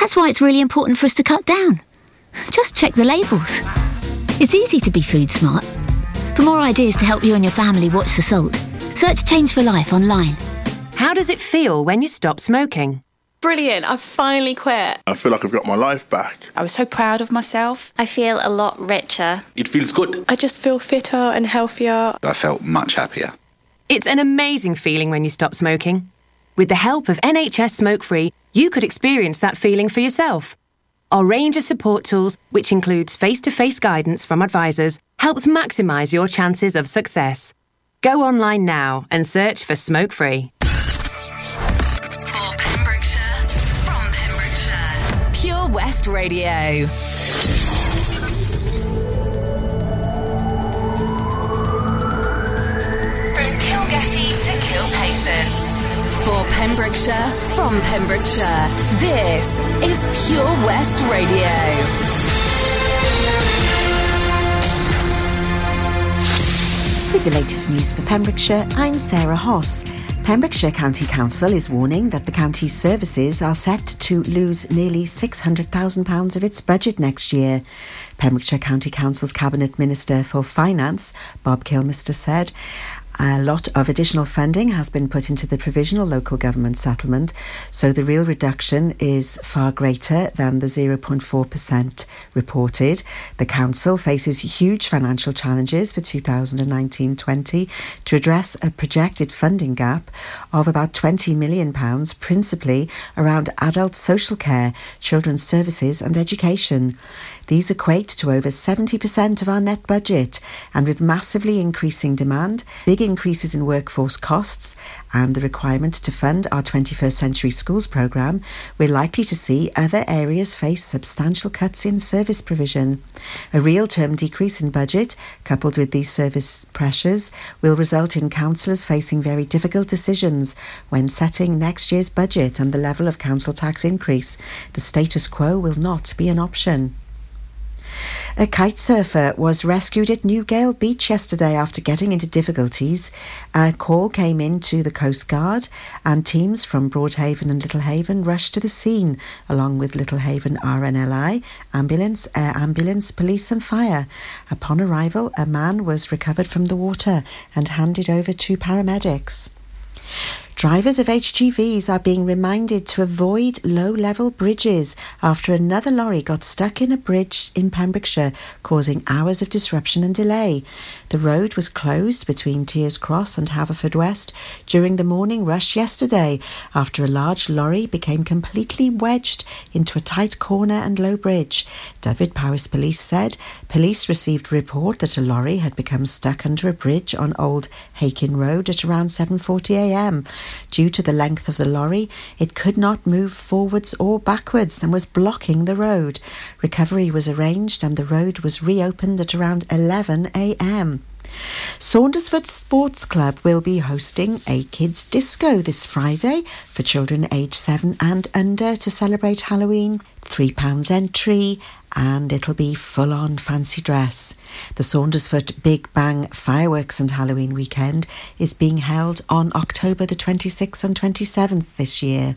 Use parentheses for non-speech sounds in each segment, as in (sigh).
That's why it's really important for us to cut down. Just check the labels. It's easy to be food smart. For more ideas to help you and your family watch the salt, search Change for Life online. How does it feel when you stop smoking? Brilliant, I've finally quit. I feel like I've got my life back. I was so proud of myself. I feel a lot richer. It feels good. I just feel fitter and healthier. I felt much happier. It's an amazing feeling when you stop smoking. With the help of NHS Smoke Free, you could experience that feeling for yourself. Our range of support tools, which includes face to face guidance from advisors, helps maximise your chances of success. Go online now and search for Smoke Free. For Pembrokeshire, from Pembrokeshire, Pure West Radio. For Pembrokeshire, from Pembrokeshire, this is Pure West Radio. With the latest news for Pembrokeshire, I'm Sarah Hoss. Pembrokeshire County Council is warning that the county's services are set to lose nearly £600,000 of its budget next year. Pembrokeshire County Council's Cabinet Minister for Finance, Bob Kilmister, said a lot of additional funding has been put into the provisional local government settlement, so the real reduction is far greater than the 0.4% reported. The council faces huge financial challenges for 2019 20 to address a projected funding gap of about £20 million, principally around adult social care, children's services, and education. These equate to over 70% of our net budget, and with massively increasing demand, big increases in workforce costs, and the requirement to fund our 21st Century Schools programme, we're likely to see other areas face substantial cuts in service provision. A real term decrease in budget, coupled with these service pressures, will result in councillors facing very difficult decisions when setting next year's budget and the level of council tax increase. The status quo will not be an option. A kite surfer was rescued at Newgale Beach yesterday after getting into difficulties. A call came in to the Coast Guard, and teams from Broadhaven and Littlehaven rushed to the scene, along with Littlehaven RNLI, ambulance, air ambulance, police, and fire. Upon arrival, a man was recovered from the water and handed over to paramedics. Drivers of HGVs are being reminded to avoid low level bridges after another lorry got stuck in a bridge in Pembrokeshire, causing hours of disruption and delay. The road was closed between Tiers Cross and Haverfordwest during the morning rush yesterday after a large lorry became completely wedged into a tight corner and low bridge. Dyfed-Powys Police said police received report that a lorry had become stuck under a bridge on Old Hakin Road at around 7.40am. Due to the length of the lorry, it could not move forwards or backwards and was blocking the road. Recovery was arranged and the road was reopened at around 11 a.m. Saundersfoot Sports Club will be hosting a kids' disco this Friday for children aged 7 and under to celebrate Halloween. £3 entry, and it'll be full on fancy dress. The Saundersfoot Big Bang Fireworks and Halloween weekend is being held on October the 26th and 27th this year.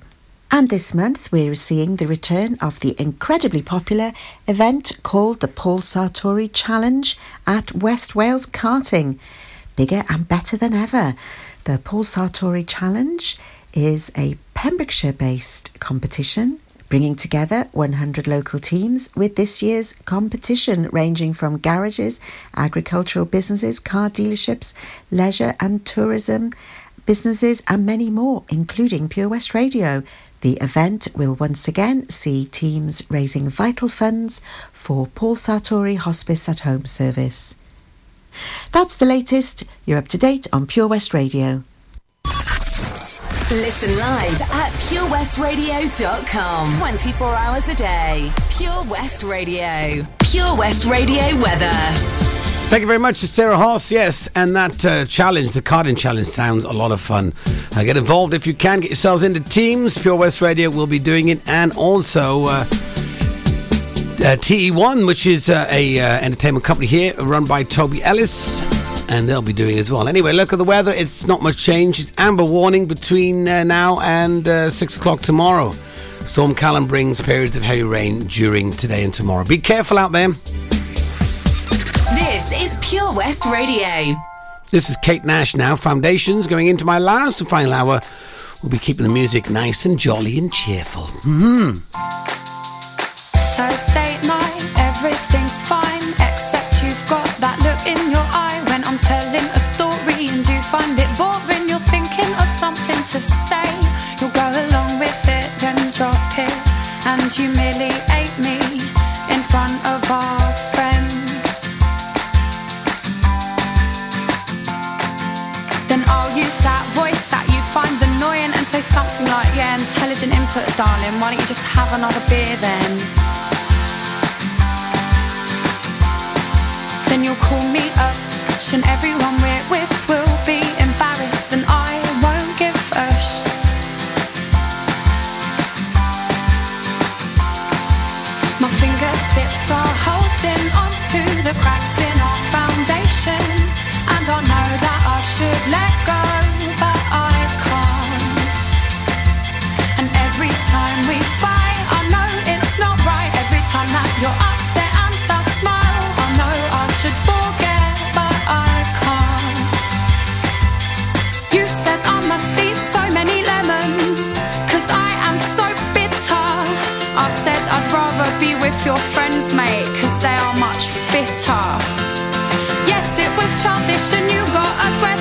And this month, we're seeing the return of the incredibly popular event called the Paul Sartori Challenge at West Wales Karting. Bigger and better than ever. The Paul Sartori Challenge is a Pembrokeshire based competition bringing together 100 local teams with this year's competition ranging from garages, agricultural businesses, car dealerships, leisure and tourism businesses, and many more, including Pure West Radio. The event will once again see teams raising vital funds for Paul Sartori Hospice at Home service. That's the latest. You're up to date on Pure West Radio. Listen live at purewestradio.com. 24 hours a day. Pure West Radio. Pure West Radio weather. Thank you very much to Sarah Hoss. Yes, and that uh, challenge, the karting challenge, sounds a lot of fun. Uh, get involved if you can. Get yourselves into teams. Pure West Radio will be doing it, and also uh, uh, TE1, which is uh, a uh, entertainment company here, run by Toby Ellis, and they'll be doing it as well. Anyway, look at the weather. It's not much change. It's amber warning between uh, now and six o'clock tomorrow. Storm Callum brings periods of heavy rain during today and tomorrow. Be careful out there. This is Pure West Radio. This is Kate Nash now. Foundations going into my last and final hour. We'll be keeping the music nice and jolly and cheerful. Mm-hmm. Thursday night, everything's fine, to say, you'll go along with it, then drop it and humiliate me in front of our friends. Then I'll use that voice that you find annoying and say something like, Yeah, intelligent input, darling. Why don't you just have another beer then? Then you'll call me up, and everyone we're with will childish and you got aggressive,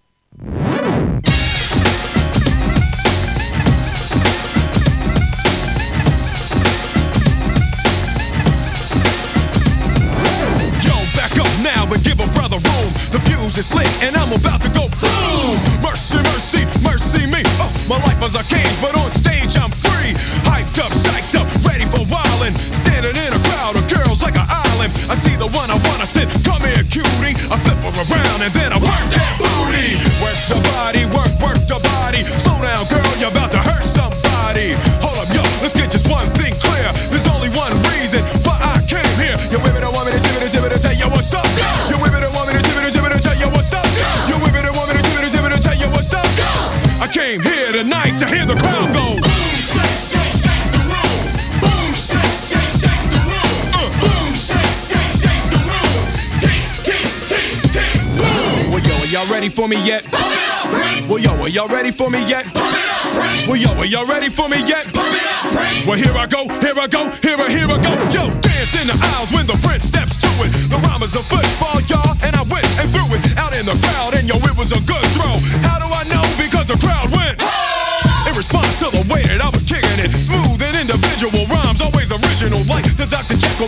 To hear the crowd go. Boom, shake, shake, shake the room. Boom, shake, shake, shake the room. Uh, boom, shake, shake, shake the room. Tick, tick, tick, tick, boom. Well, yo, are y'all ready for me yet? Pump it up, Prince. Well, yo, are y'all ready for me yet? Pump it up, Prince. Well, yo, are y'all ready for me yet? Pump it up, Prince. Well, here I go, here I go, here I, here I go. Yo, dance in the aisles when the prince steps to it. The rhyme is a football, y'all, and I went and threw it out in the crowd, and yo, it was a good throw. How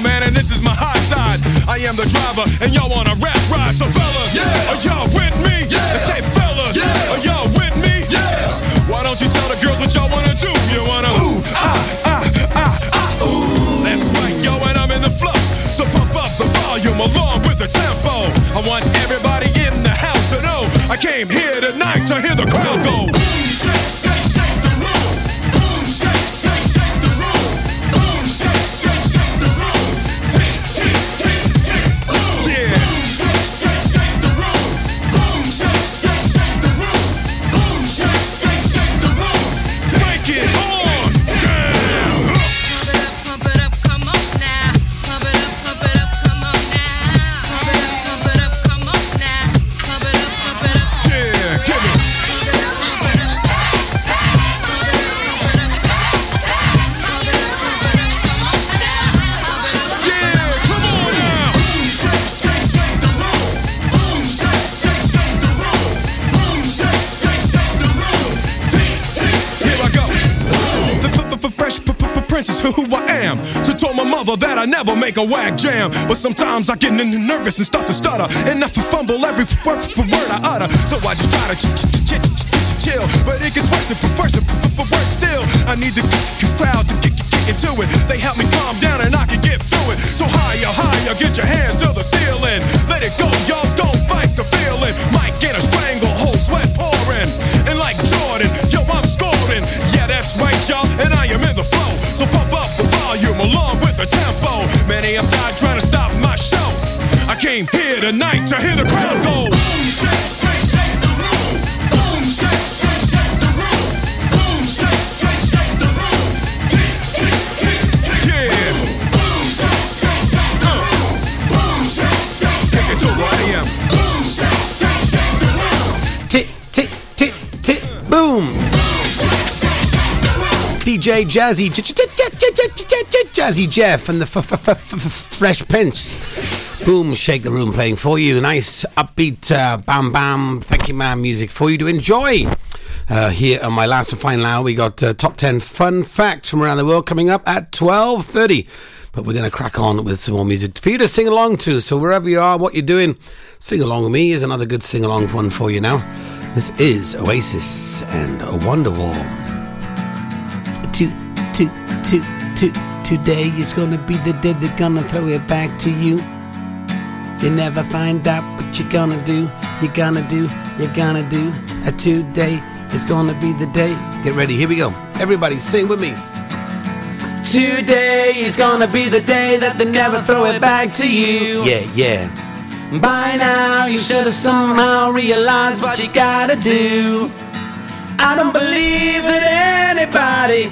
this is my hot side. I am the driver, and y'all wanna rap ride. So fellas, yeah. are y'all with me? Yeah. And say fellas, yeah. are y'all with me? Yeah. Why don't you tell the girls what y'all wanna do? You wanna ooh ah ah ah ah ooh. That's right, yo, and I'm in the flow. So pump up the volume along with the tempo. I want everybody in the house to know I came here tonight to hear the crowd Am. So told my mother that I never make a whack jam. But sometimes I get nervous and start to stutter. And I fumble every word, f- word I utter. So I just try to ch- ch- ch- ch- ch- ch- chill. But it gets worse and worse and worse still. I need the crowd to get, into it. They help me calm down and I can get through it. So higher, higher, get your hands to the ceiling. Let it go, y'all don't fight the feeling. Might get a stranglehold, tempo. Many have died trying to stop my show. I came here tonight to hear the crowd go. Boom, shake, shake, shake the room. Boom, shake, shake, shake the room. Boom, shake, shake, shake the room. Tick, tick, tick, tick. Yeah. Boom, shake, shake, shake the room. Boom, shake, shake, shake it to where I am. Boom, shake, shake, shake the room. Tick, tick, tick, tick, boom. DJ Jazzy, Jazzy Jeff and the Fresh Prince. Boom, shake the room playing for you. Nice upbeat, uh, bam bam, thank you man music for you to enjoy. Uh, here on my last and final hour, we got uh, top 10 fun facts from around the world coming up at 12.30. But we're going to crack on with some more music for you to sing along to. So wherever you are, what you're doing, sing along with me. Here's another good sing along one for you now. This is Oasis and Wonderwall. To, to, to, to, today is gonna be the day they're gonna throw it back to you. You never find out what you're gonna do. You're gonna do, you're gonna do. A today is gonna be the day. Get ready, here we go. Everybody sing with me. Today is gonna be the day that they never throw it back to you. Yeah, yeah. By now, you should have somehow realized what you gotta do. I don't believe that anybody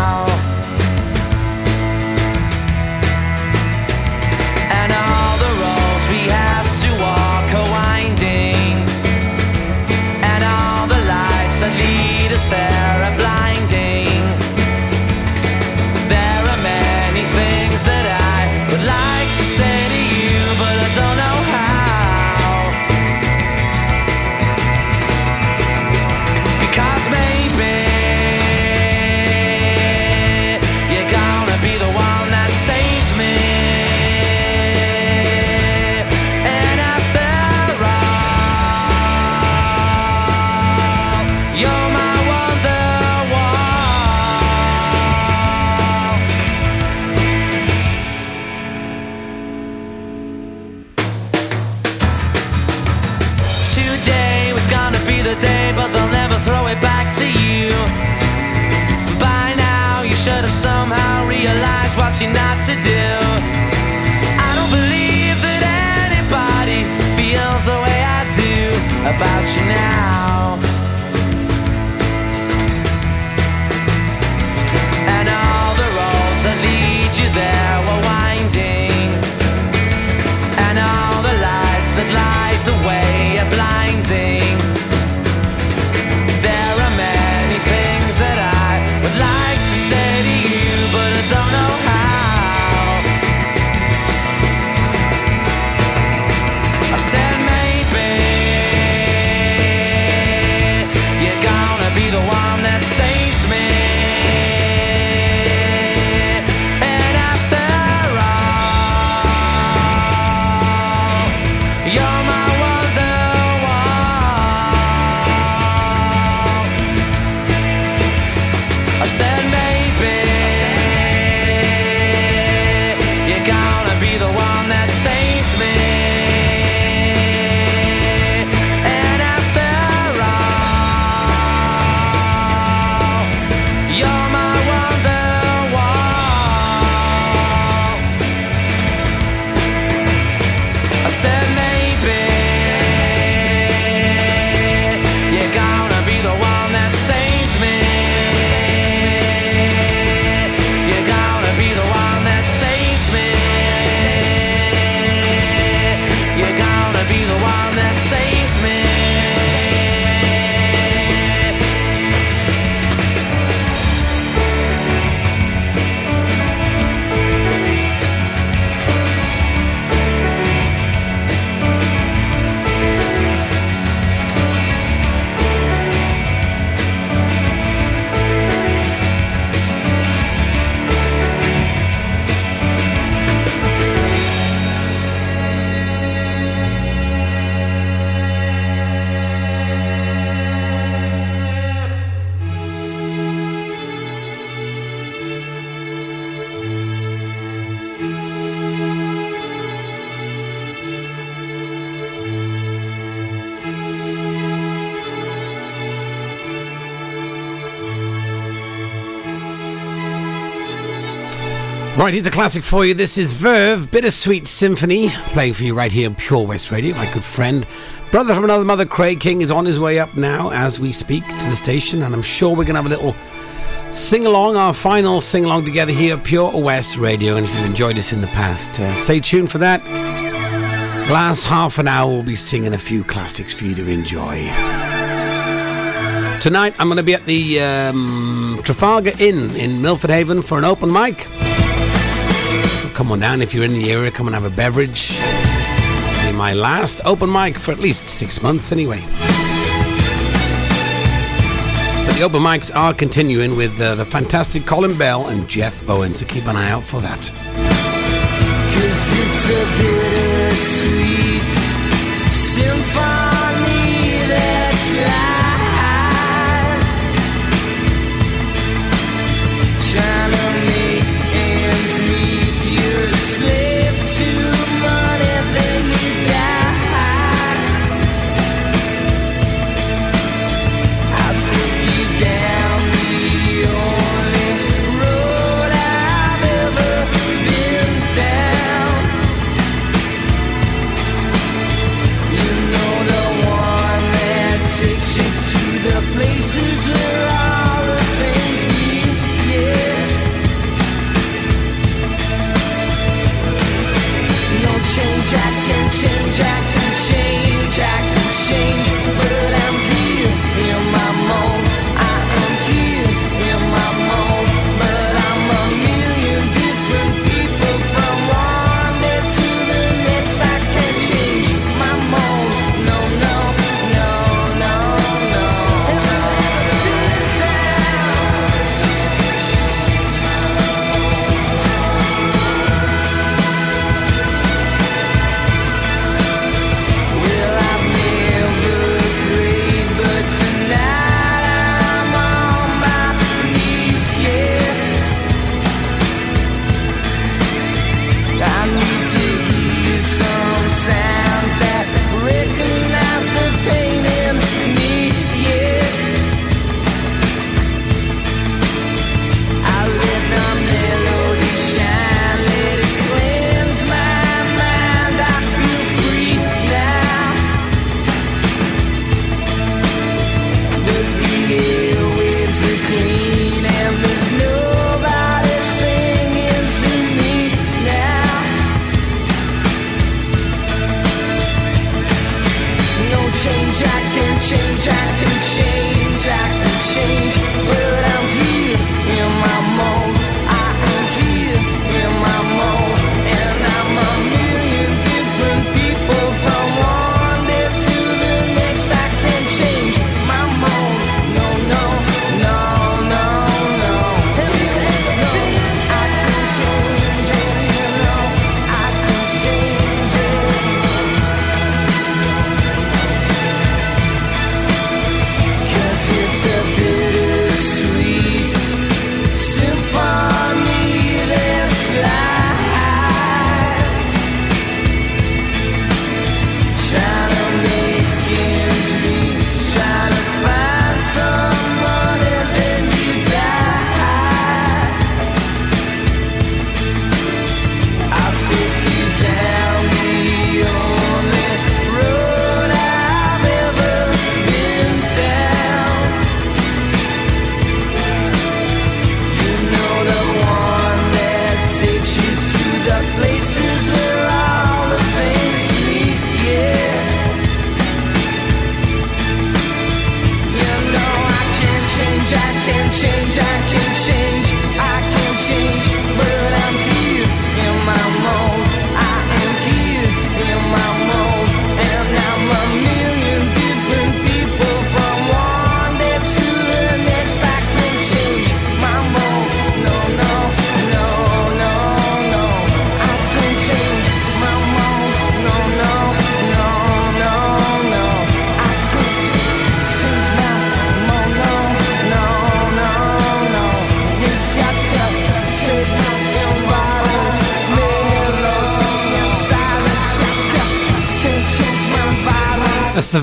Should have somehow realized what you're not to do. I don't believe that anybody feels the way I do about you now. And all the roads that lead you there Right, here's a classic for you. This is Verve, Bittersweet Symphony, playing for you right here on Pure West Radio. My good friend, brother from another mother, Craig King, is on his way up now as we speak to the station, and I'm sure we're going to have a little sing along, our final sing along together here at Pure West Radio. And if you've enjoyed us in the past, uh, stay tuned for that. Last half an hour, we'll be singing a few classics for you to enjoy. Tonight, I'm going to be at the um, Trafalgar Inn in Milford Haven for an open mic come on down if you're in the area. Come and have a beverage. Be my last open mic for at least six months, anyway. But the open mics are continuing with uh, the fantastic Colin Bell and Jeff Bowen, so keep an eye out for that.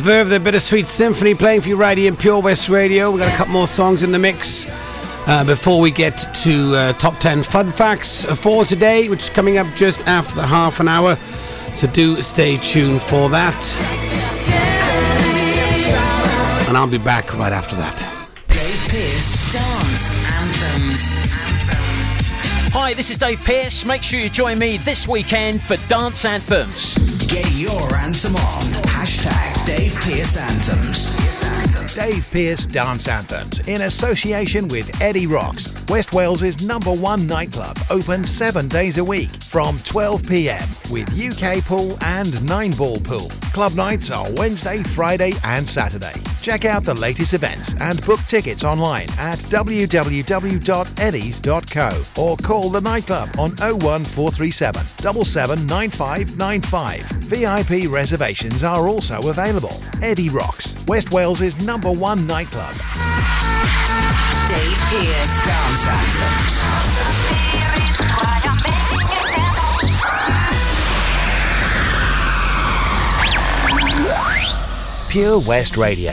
Verve, the Bittersweet Symphony playing for you right here in Pure West Radio. We've got a couple more songs in the mix. Uh, before we get to uh, top 10 fun facts for today, which is coming up just after the half an hour. So do stay tuned for that. And I'll be back right after that. Dave Pearce Dance Anthems. Hi, this is Dave Pearce. Make sure you join me this weekend for Dance Anthems. Get your anthem on. Hashtag Dave Pearce Anthems. Dave Pearce Dance Anthems in association with Eddie Rocks, West Wales's number one nightclub, open seven days a week from 12 pm with UK pool and nine ball pool. Club nights are Wednesday, Friday, and Saturday. Check out the latest events and book tickets online at www.eddies.co or call the nightclub on 01437 779595. VIP reservations are also available. Eddie Rocks, West Wales's number one nightclub. Dave Pearce Dance Anthems. Pure West Radio.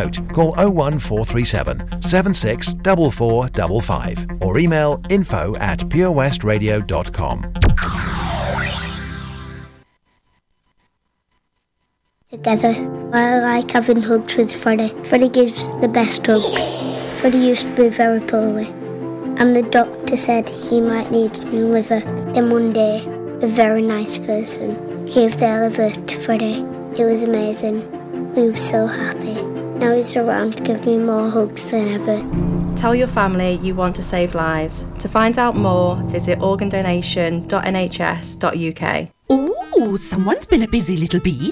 Call 01437 764455 or email info at purewestradio.com. Together, I like having hugs with Freddie. Freddie gives the best hugs. Freddie used to be very poorly, and the doctor said he might need a new liver. Then one day, a very nice person gave their liver to Freddie. It was amazing. We were so happy. Now he's around to give me more hugs than ever. Tell your family you want to save lives. To find out more, visit organdonation.nhs.uk. Ooh, someone's been a busy little bee.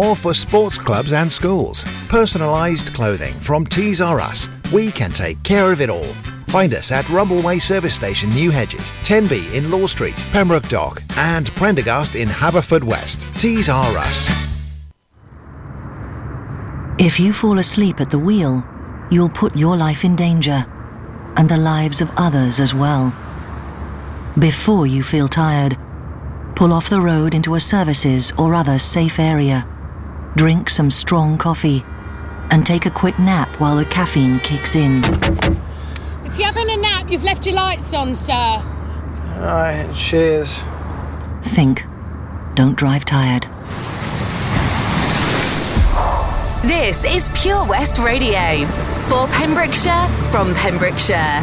or for sports clubs and schools. Personalised clothing from Tees R Us. We can take care of it all. Find us at Rumbleway Service Station, New Hedges, 10B in Law Street, Pembroke Dock, and Prendergast in Haverfordwest. Tees R Us. If you fall asleep at the wheel, you'll put your life in danger and the lives of others as well. Before you feel tired, pull off the road into a services or other safe area. Drink some strong coffee and take a quick nap while the caffeine kicks in. If you're having a nap, you've left your lights on, sir. Alright, cheers. Think. Don't drive tired. This is Pure West Radio. For Pembrokeshire, from Pembrokeshire.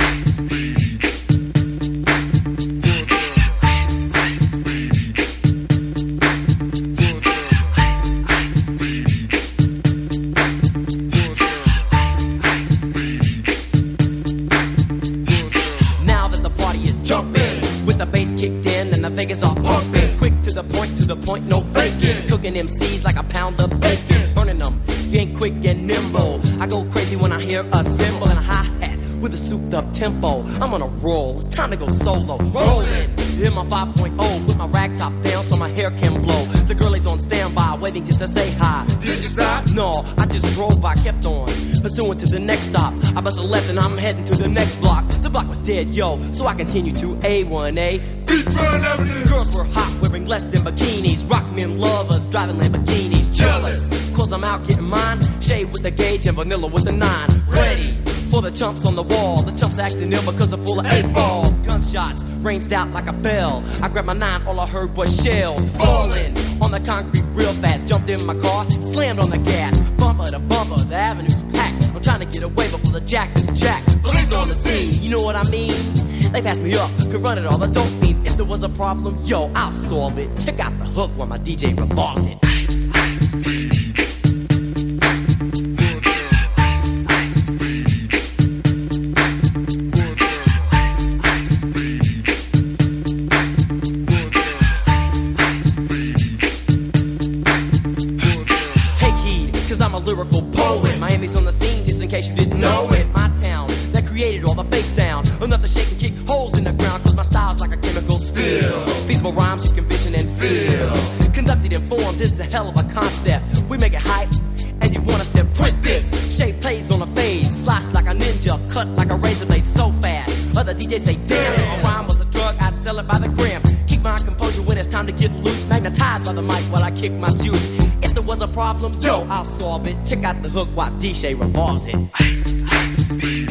the point, to the point, no faking. Cooking MCs like a pound of bacon. Burning them, if you ain't quick and nimble. I go crazy when I hear a cymbal and a hi hat with a souped up tempo. I'm on a roll, it's time to go solo. Rolling in my 5.0, put my rag top down so my hair can blow. The girl is on standby, waiting just to say hi. Did you stop? No, I just drove by, kept on. Pursuing to the next stop. I bust a left and I'm heading to the next block. The block was dead, yo, so I continue to A1A. Beachfront Avenue. Girls were hot, less than bikinis. Rock men lovers, driving Lamborghinis. Jealous, cause I'm out getting mine. Shade with the gauge and vanilla with the nine. Ready for the chumps on the wall. The chumps acting ill because they're full of eight ball. Gunshots ranged out like a bell. I grabbed my nine, all I heard was shells falling on the concrete real fast. Jumped in my car, slammed on the gas. Bumper to bumper, the avenue's trying to get away before the jack is jacked. Police on the scene, you know what I mean? They passed me up, could run it all the dope fiends. If there was a problem, yo, I'll solve it. Check out the hook while my DJ revolves it. Ice, ice. Ice, Check out the hook while DJ revolves it. Ice, ice, baby.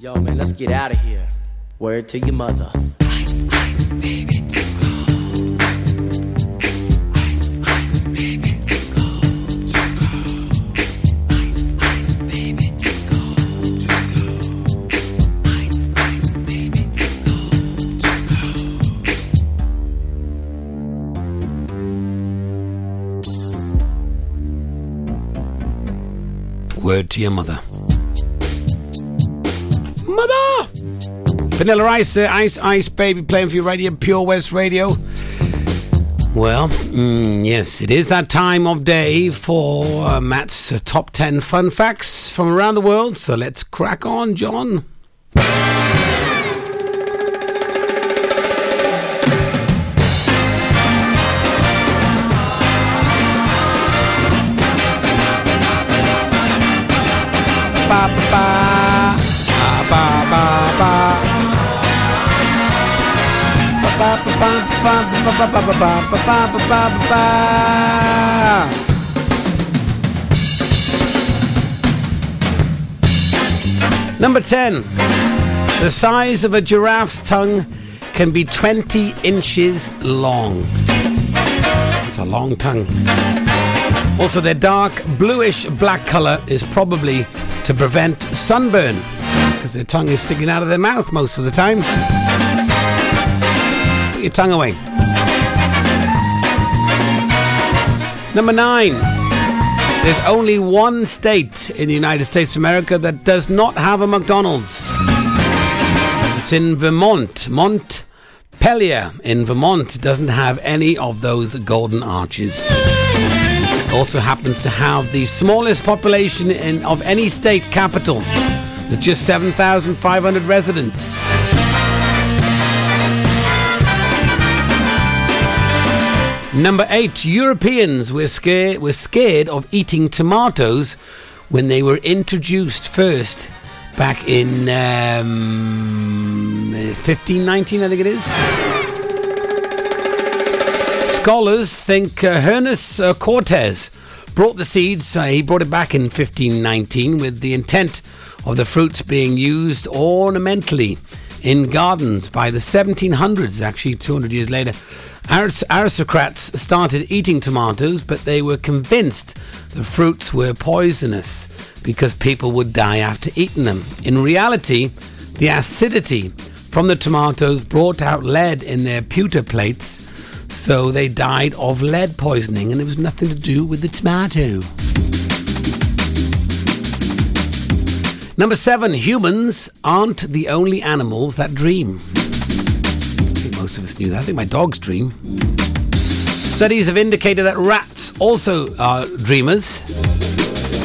Yo, man, let's get out of here. Word to your mother. Word to your mother. Mother! Vanilla Ice, uh, Ice Ice Baby playing for you right here, Pure West Radio. Well, mm, yes, it is that time of day for uh, Matt's uh, top 10 fun facts from around the world. So let's crack on, John. Number 10. The size of a giraffe's tongue can be 20 inches long. It's a long tongue. Also, their dark bluish black color is probably to prevent sunburn because their tongue is sticking out of their mouth most of the time. Put your tongue away. Number nine. There's only one state in the United States of America that does not have a McDonald's. It's in Vermont. Montpelier in Vermont doesn't have any of those golden arches. It also happens to have the smallest population in, of any state capital, with just 7,500 residents. Number eight, Europeans were scared, were scared of eating tomatoes when they were introduced first back in um, 1519, I think it is. Scholars think uh, uh, Cortez brought the seeds, uh, he brought it back in 1519 with the intent of the fruits being used ornamentally in gardens. By the 1700s, actually 200 years later, aristocrats started eating tomatoes, but they were convinced the fruits were poisonous because people would die after eating them. In reality, the acidity from the tomatoes brought out lead in their pewter plates, so they died of lead poisoning, and it was nothing to do with the tomato. Number seven, humans aren't the only animals that dream. Most of us knew that. I think my dogs dream. Studies have indicated that rats also are dreamers,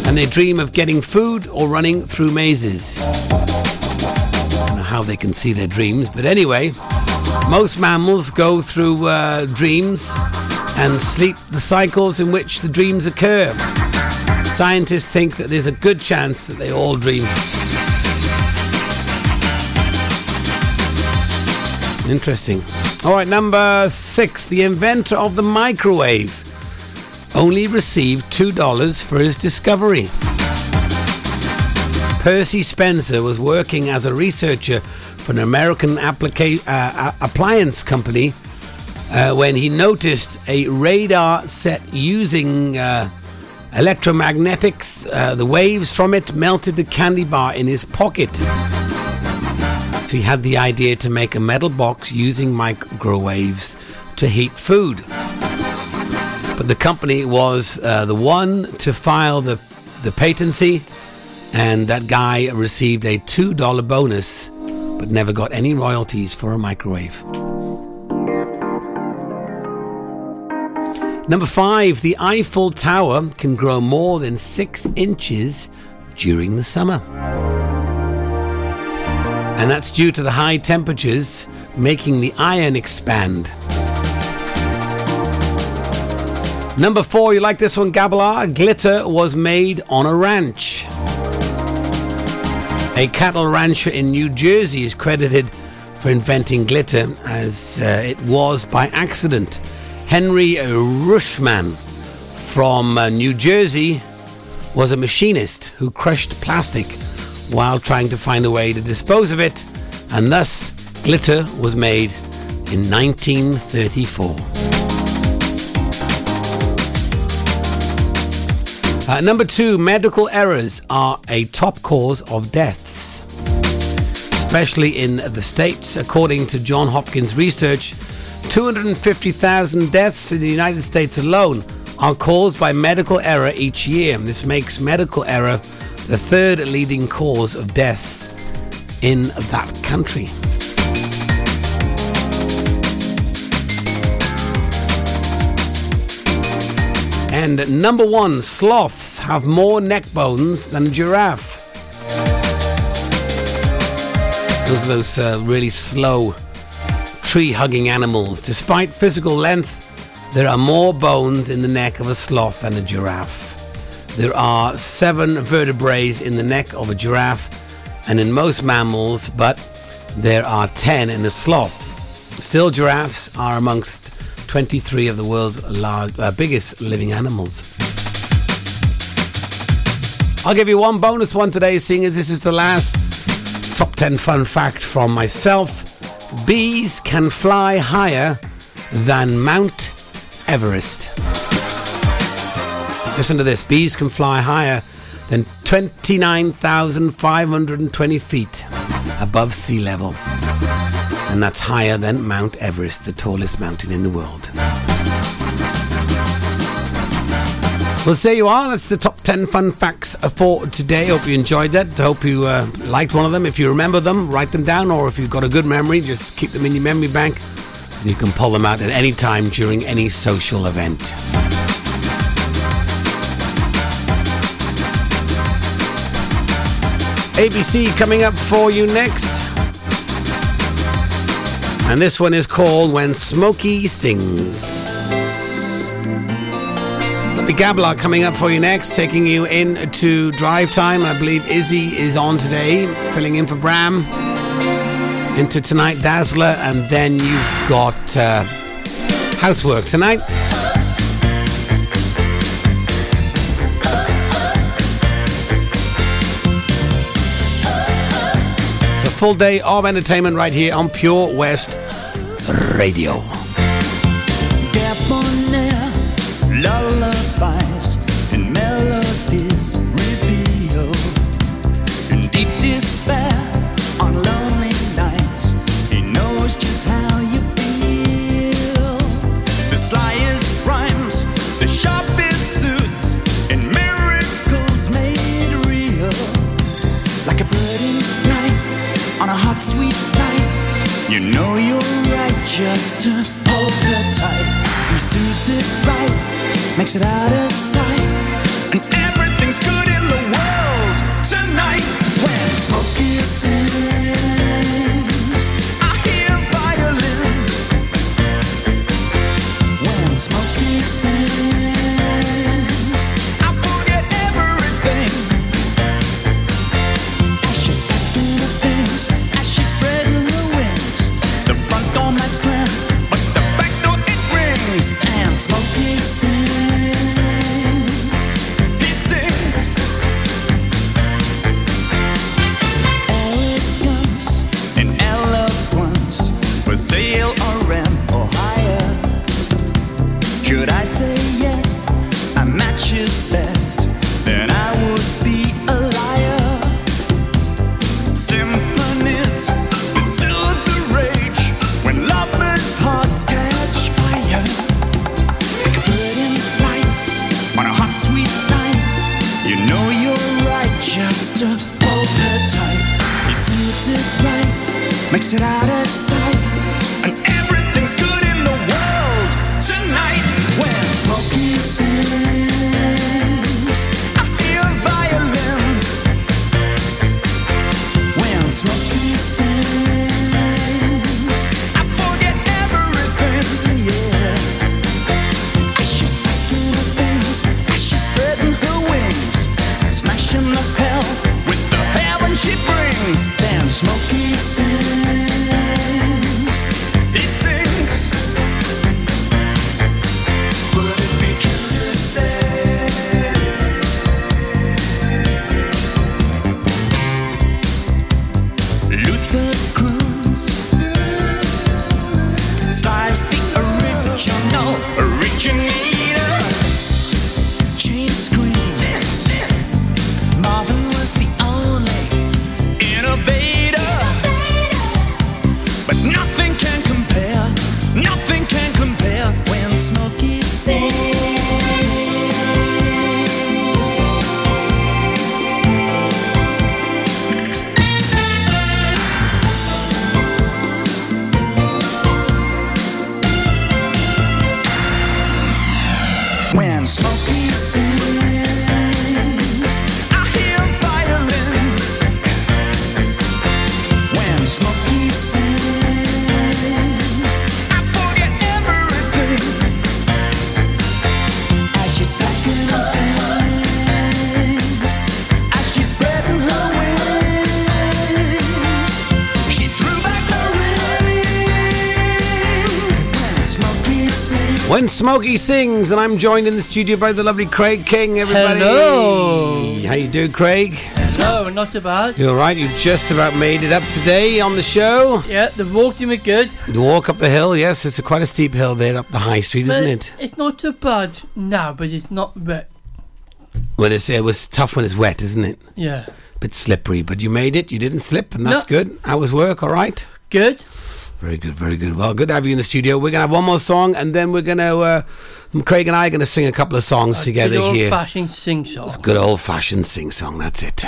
and they dream of getting food or running through mazes. I don't know how they can see their dreams, but anyway, most mammals go through uh, dreams and sleep the cycles in which the dreams occur. Scientists think that there's a good chance that they all dream. Interesting. All right, number six. The inventor of the microwave only received $2 for his discovery. Percy Spencer was working as a researcher for an American applica- uh, appliance company uh, when he noticed a radar set using uh, electromagnetics. Uh, the waves from it melted the candy bar in his pocket. So he had the idea to make a metal box using microwaves to heat food. But the company was uh, the one to file the, the patency And that guy received a $2 bonus, but never got any royalties for a microwave. Number five, the Eiffel Tower can grow more than six inches during the summer. And that's due to the high temperatures making the iron expand. Number four, you like this one, Gabala? Glitter was made on a ranch. A cattle rancher in New Jersey is credited for inventing glitter, as uh, it was by accident. Henry Ruschmann from uh, New Jersey was a machinist who crushed plastic while trying to find a way to dispose of it, and thus glitter was made in 1934. Uh, number two, medical errors are a top cause of deaths, especially in the States. According to John Hopkins research, 250,000 deaths in the United States alone are caused by medical error each year. This makes medical error the third leading cause of deaths in that country. And number one, sloths have more neck bones than a giraffe. Those are those uh, really slow tree hugging animals. Despite physical length, there are more bones in the neck of a sloth than a giraffe. There are seven vertebrae in the neck of a giraffe and in most mammals, but there are 10 in a sloth. Still, giraffes are amongst 23 of the world's large, uh, biggest living animals. I'll give you one bonus one today, seeing as this is the last top 10 fun fact from myself. Bees can fly higher than Mount Everest. Listen to this bees can fly higher than 29,520 feet above sea level. And that's higher than Mount Everest, the tallest mountain in the world. Well, there you are. That's the top 10 fun facts for today. Hope you enjoyed that. Hope you uh, liked one of them. If you remember them, write them down. Or if you've got a good memory, just keep them in your memory bank. And you can pull them out at any time during any social event. ABC coming up for you next. And this one is called When Smokey Sings. Lovely Gabla coming up for you next, taking you into drive time. I believe Izzy is on today, filling in for Bram. Into tonight, Dazzler, and then you've got uh, housework tonight. Full day of entertainment right here on Pure West Radio. Lullabies Smokey sings, and I'm joined in the studio by the lovely Craig King. Everybody, Hello. How you doing, Craig? No, not too bad. You all right? You just about made it up today on the show. Yeah, the walk to me good. The walk up the hill, yes, it's a quite a steep hill there up the high street, isn't it? It's not too bad now, but it's not wet. Well, it's, it was tough when it's wet, isn't it? Yeah. Bit slippery, but you made it. You didn't slip, and that's No. good. How was work? All right. Good. Very good, very good. Well, good to have you in the studio. We're gonna have one more song, and then we're gonna uh, Craig and I are gonna sing a couple of songs together good old here. fashioned sing song. It's a good old fashioned sing song. That's it.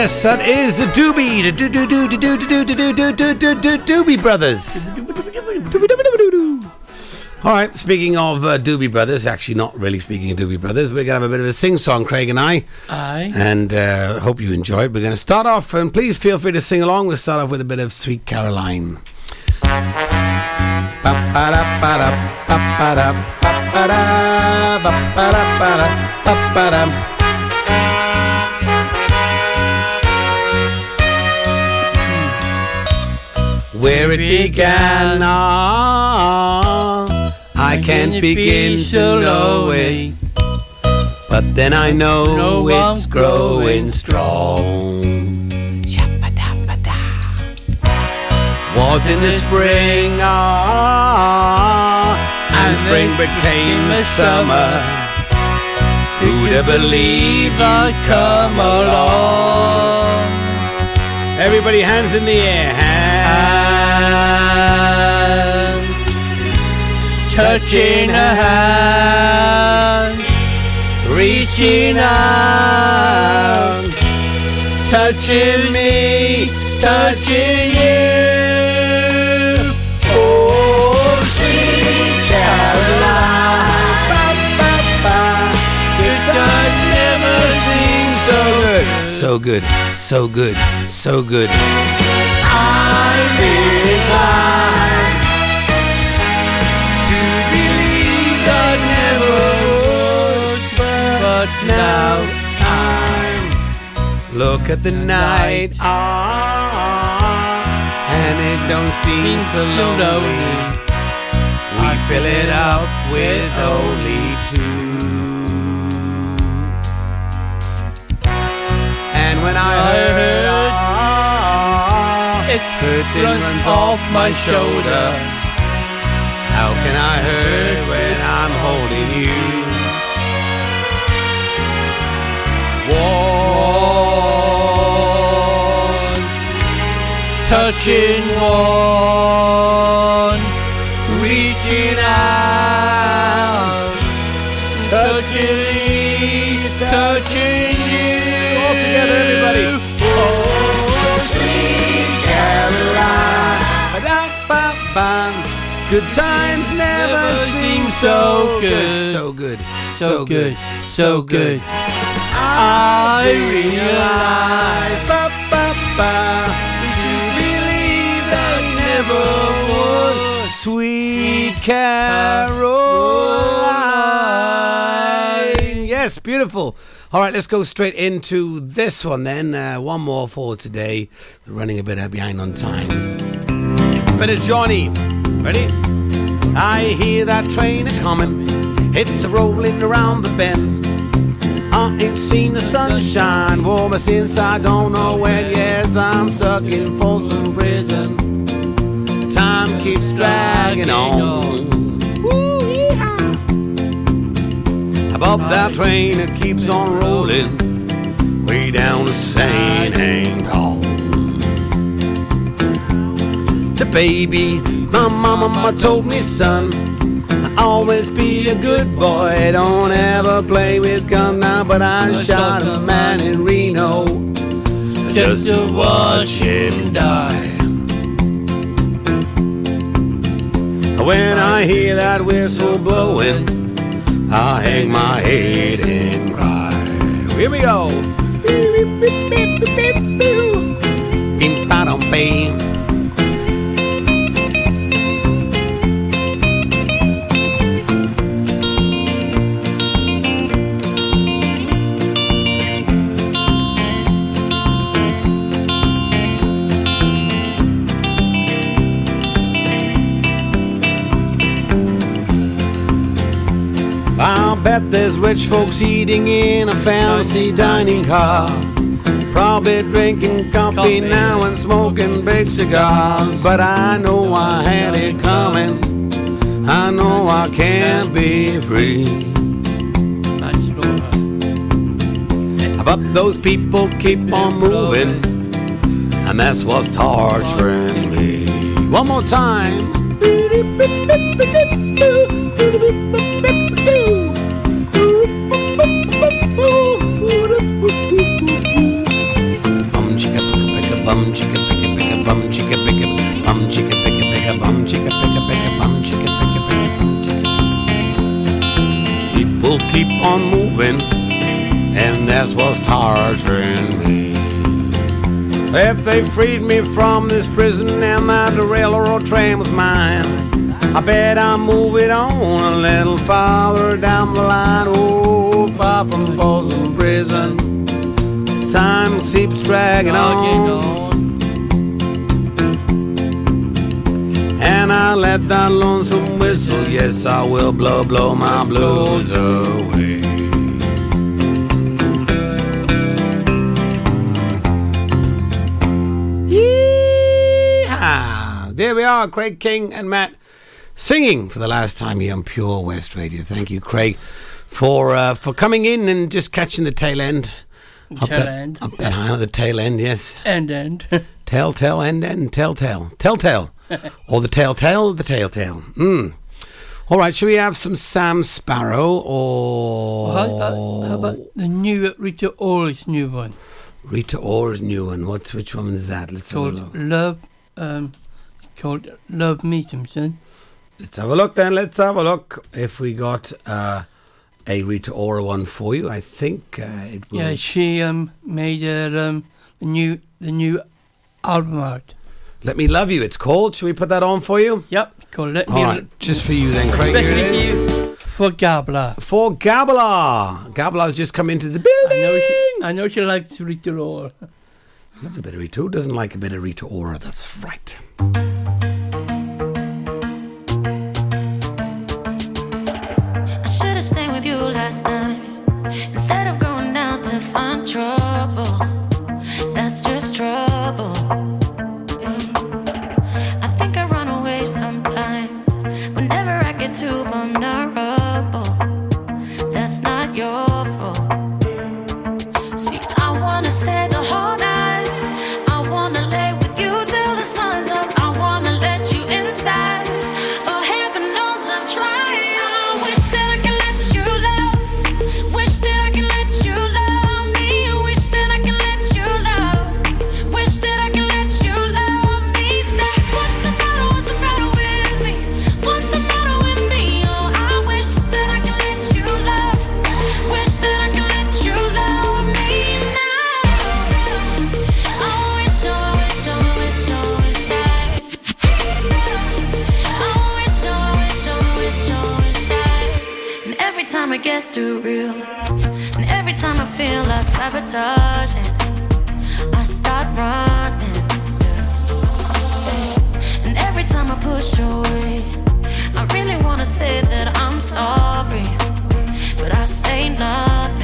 Yes, that is the Doobie, the Doo Doo Doo Doo Doo Doo Doo Doo Doo Doo Doo Doobie Brothers. All right, speaking of uh, Doobie Brothers, actually not really speaking of Doobie Brothers, we're going to have a bit of a sing-song, Craig and I. Aye. And uh, hope you enjoyed. We're going to start off, and please feel free to sing along. We'll start off with a bit of Sweet Caroline. Where it began, ah, I can't begin to know it. But then I know, Know it's growing strong. Was in the spring, ah, and spring became the summer. Who'd have believed I'd come along? Everybody, hands in the air. Touching a hand, reaching out, touching me, touching you. Oh, sweet Caroline, ba, ba, ba. Good God never seems so good. So good, so good, so good. I'm inclined now I'm. Look at the night, and it don't seem so lonely. We fill it up with only two. And when I heard, it curtain runs runs off my shoulder. How can I hurt when I'm holding you? One, touching one, reaching out, touching me, touching you. All together, everybody. Oh, sweet Caroline. Good times never seem so good. So good. So good. So good. I realize. Ba, ba, ba. You believe that never would. Sweet Caroline. Yes, beautiful. All right, let's go straight into this one then. Uh, one more for today. We're running a bit behind on time. Bit of Johnny. Ready? I hear that train a coming. It's a rolling around the bend. Ain't seen the sunshine warmer since I don't know when. Yes, I'm stuck in Folsom Prison. Time keeps dragging on. Woo-yee-haw. Above that train, it keeps on rolling way down to San Antone. The baby, my mama told me, son, always be a good boy. Don't ever play with guns now. But I shot a man in Reno just to watch him die. When I hear that whistle blowing, I hang my head and cry. Here we go. Bim, ba-dum, bam. I'll rich folks eating in a fancy dining car. Probably drinking coffee now and smoking big cigars. But I know I had it coming. I know I can't be free. But those people keep on moving, and that's what's torturing me. One more time. If they freed me from this prison and that the railroad train was mine, I bet I'll move it on a little farther down the line. Oh, far from Folsom Prison. Time keeps dragging on. And I let that lonesome whistle, yes, I will blow, blow my blues away. There we are, Craig King and Matt singing for the last time here on Pure West Radio. Thank you, Craig, for uh, for coming in and just catching the tail end. Up Tail that, end. Up that high on the tail end, yes. End end. (laughs) Tell, tell, end, end, tell, tell. Tell, tell. (laughs) or the telltale, the telltale. Mm. All right, shall we have some Sam Sparro or how, how- how about the new Rita Ora's new one Rita Ora's new one? What's which one is that? Let's have a called look. Love? Um, called Love Me Simpson. Let's have a look then. Let's have a look if we got uh, a Rita Ora one for you. I think uh, it will. Yeah, she um made her um the new the new album out. Let me love you. It's called. Should we put that on for you? Yep, called Let All Me. right, just for you then, (laughs) Craig. Here it Especially you for Gabla. For Gabala. Gabala's just come into the I building. know she, I know she likes Rita Ora. That's a bit of Rita. Who doesn't like a bit of Rita Ora? That's right. Last night instead of going out to find trouble. That's just trouble. I think I run away sometimes whenever I get too vulnerable. That's not your fault. See, I wanna stay the whole night. It, I start running. And every time I push away, I really wanna say that I'm sorry, but I say nothing.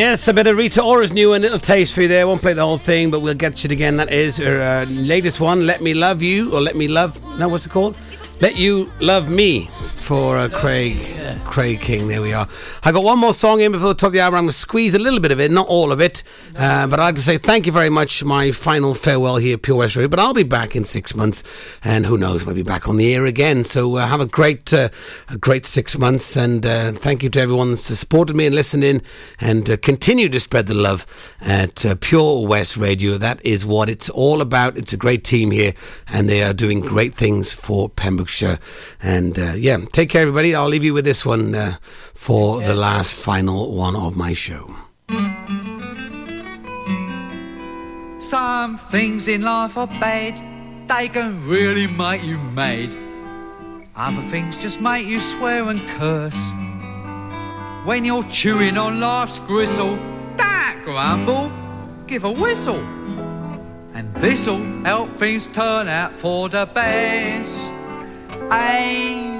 Yes, a bit of Rita Ora's new one, little taste for you there. Won't play the whole thing, but we'll get you again. That is her uh, latest one, "Let Me Love You" or "Let Me Love." No, what's it called? "Let You Love Me" for uh, Craig. Craig King. There we are. I got one more song in before the top of the hour. I'm going to squeeze a little bit of it, not all of it, uh, but I'd like to say thank you very much. My final farewell here, at Pure West Radio. But I'll be back in six months, and who knows, we'll be back on the air again. So uh, have a great, uh, a great six months, and uh, thank you to everyone that's supported me and listened in, and uh, continue to spread the love at uh, Pure West Radio. That is what it's all about. It's a great team here, and they are doing great things for Pembrokeshire. And yeah, take care, everybody. I'll leave you with this one uh, for the last final one of my show. Some things in life are bad, they can really make you mad. Other things just make you swear and curse. When you're chewing on life's gristle, don't grumble, give a whistle. And this'll help things turn out for the best. And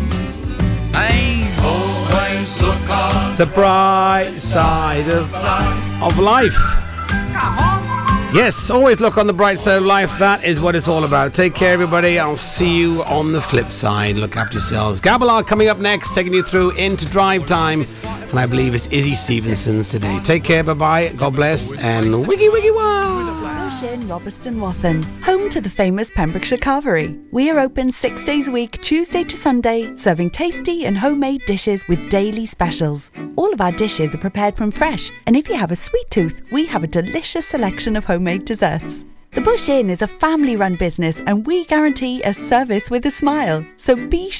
Always look on The bright side of of life. Yes, always look on the bright side of life. That is what it's all about. Take care, everybody. I'll see you on the flip side. Look after yourselves. Gabalog coming up next, taking you through into drive time. And I believe it's Izzy Stevenson's today. Take care, bye bye. God bless, and wiggy wiggy wow. Bush Inn, Robeston Wathen, home to the famous Pembrokeshire Carvery. We are open six days a week, Tuesday to Sunday, serving tasty and homemade dishes with daily specials. All of our dishes are prepared from fresh, and if you have a sweet tooth, we have a delicious selection of homemade desserts. The Bush Inn is a family run business, and we guarantee a service with a smile. So be